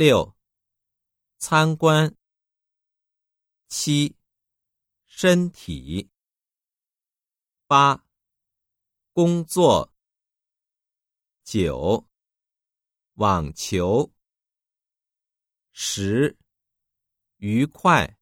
六参观。七身体。八工作。九网球。十愉快。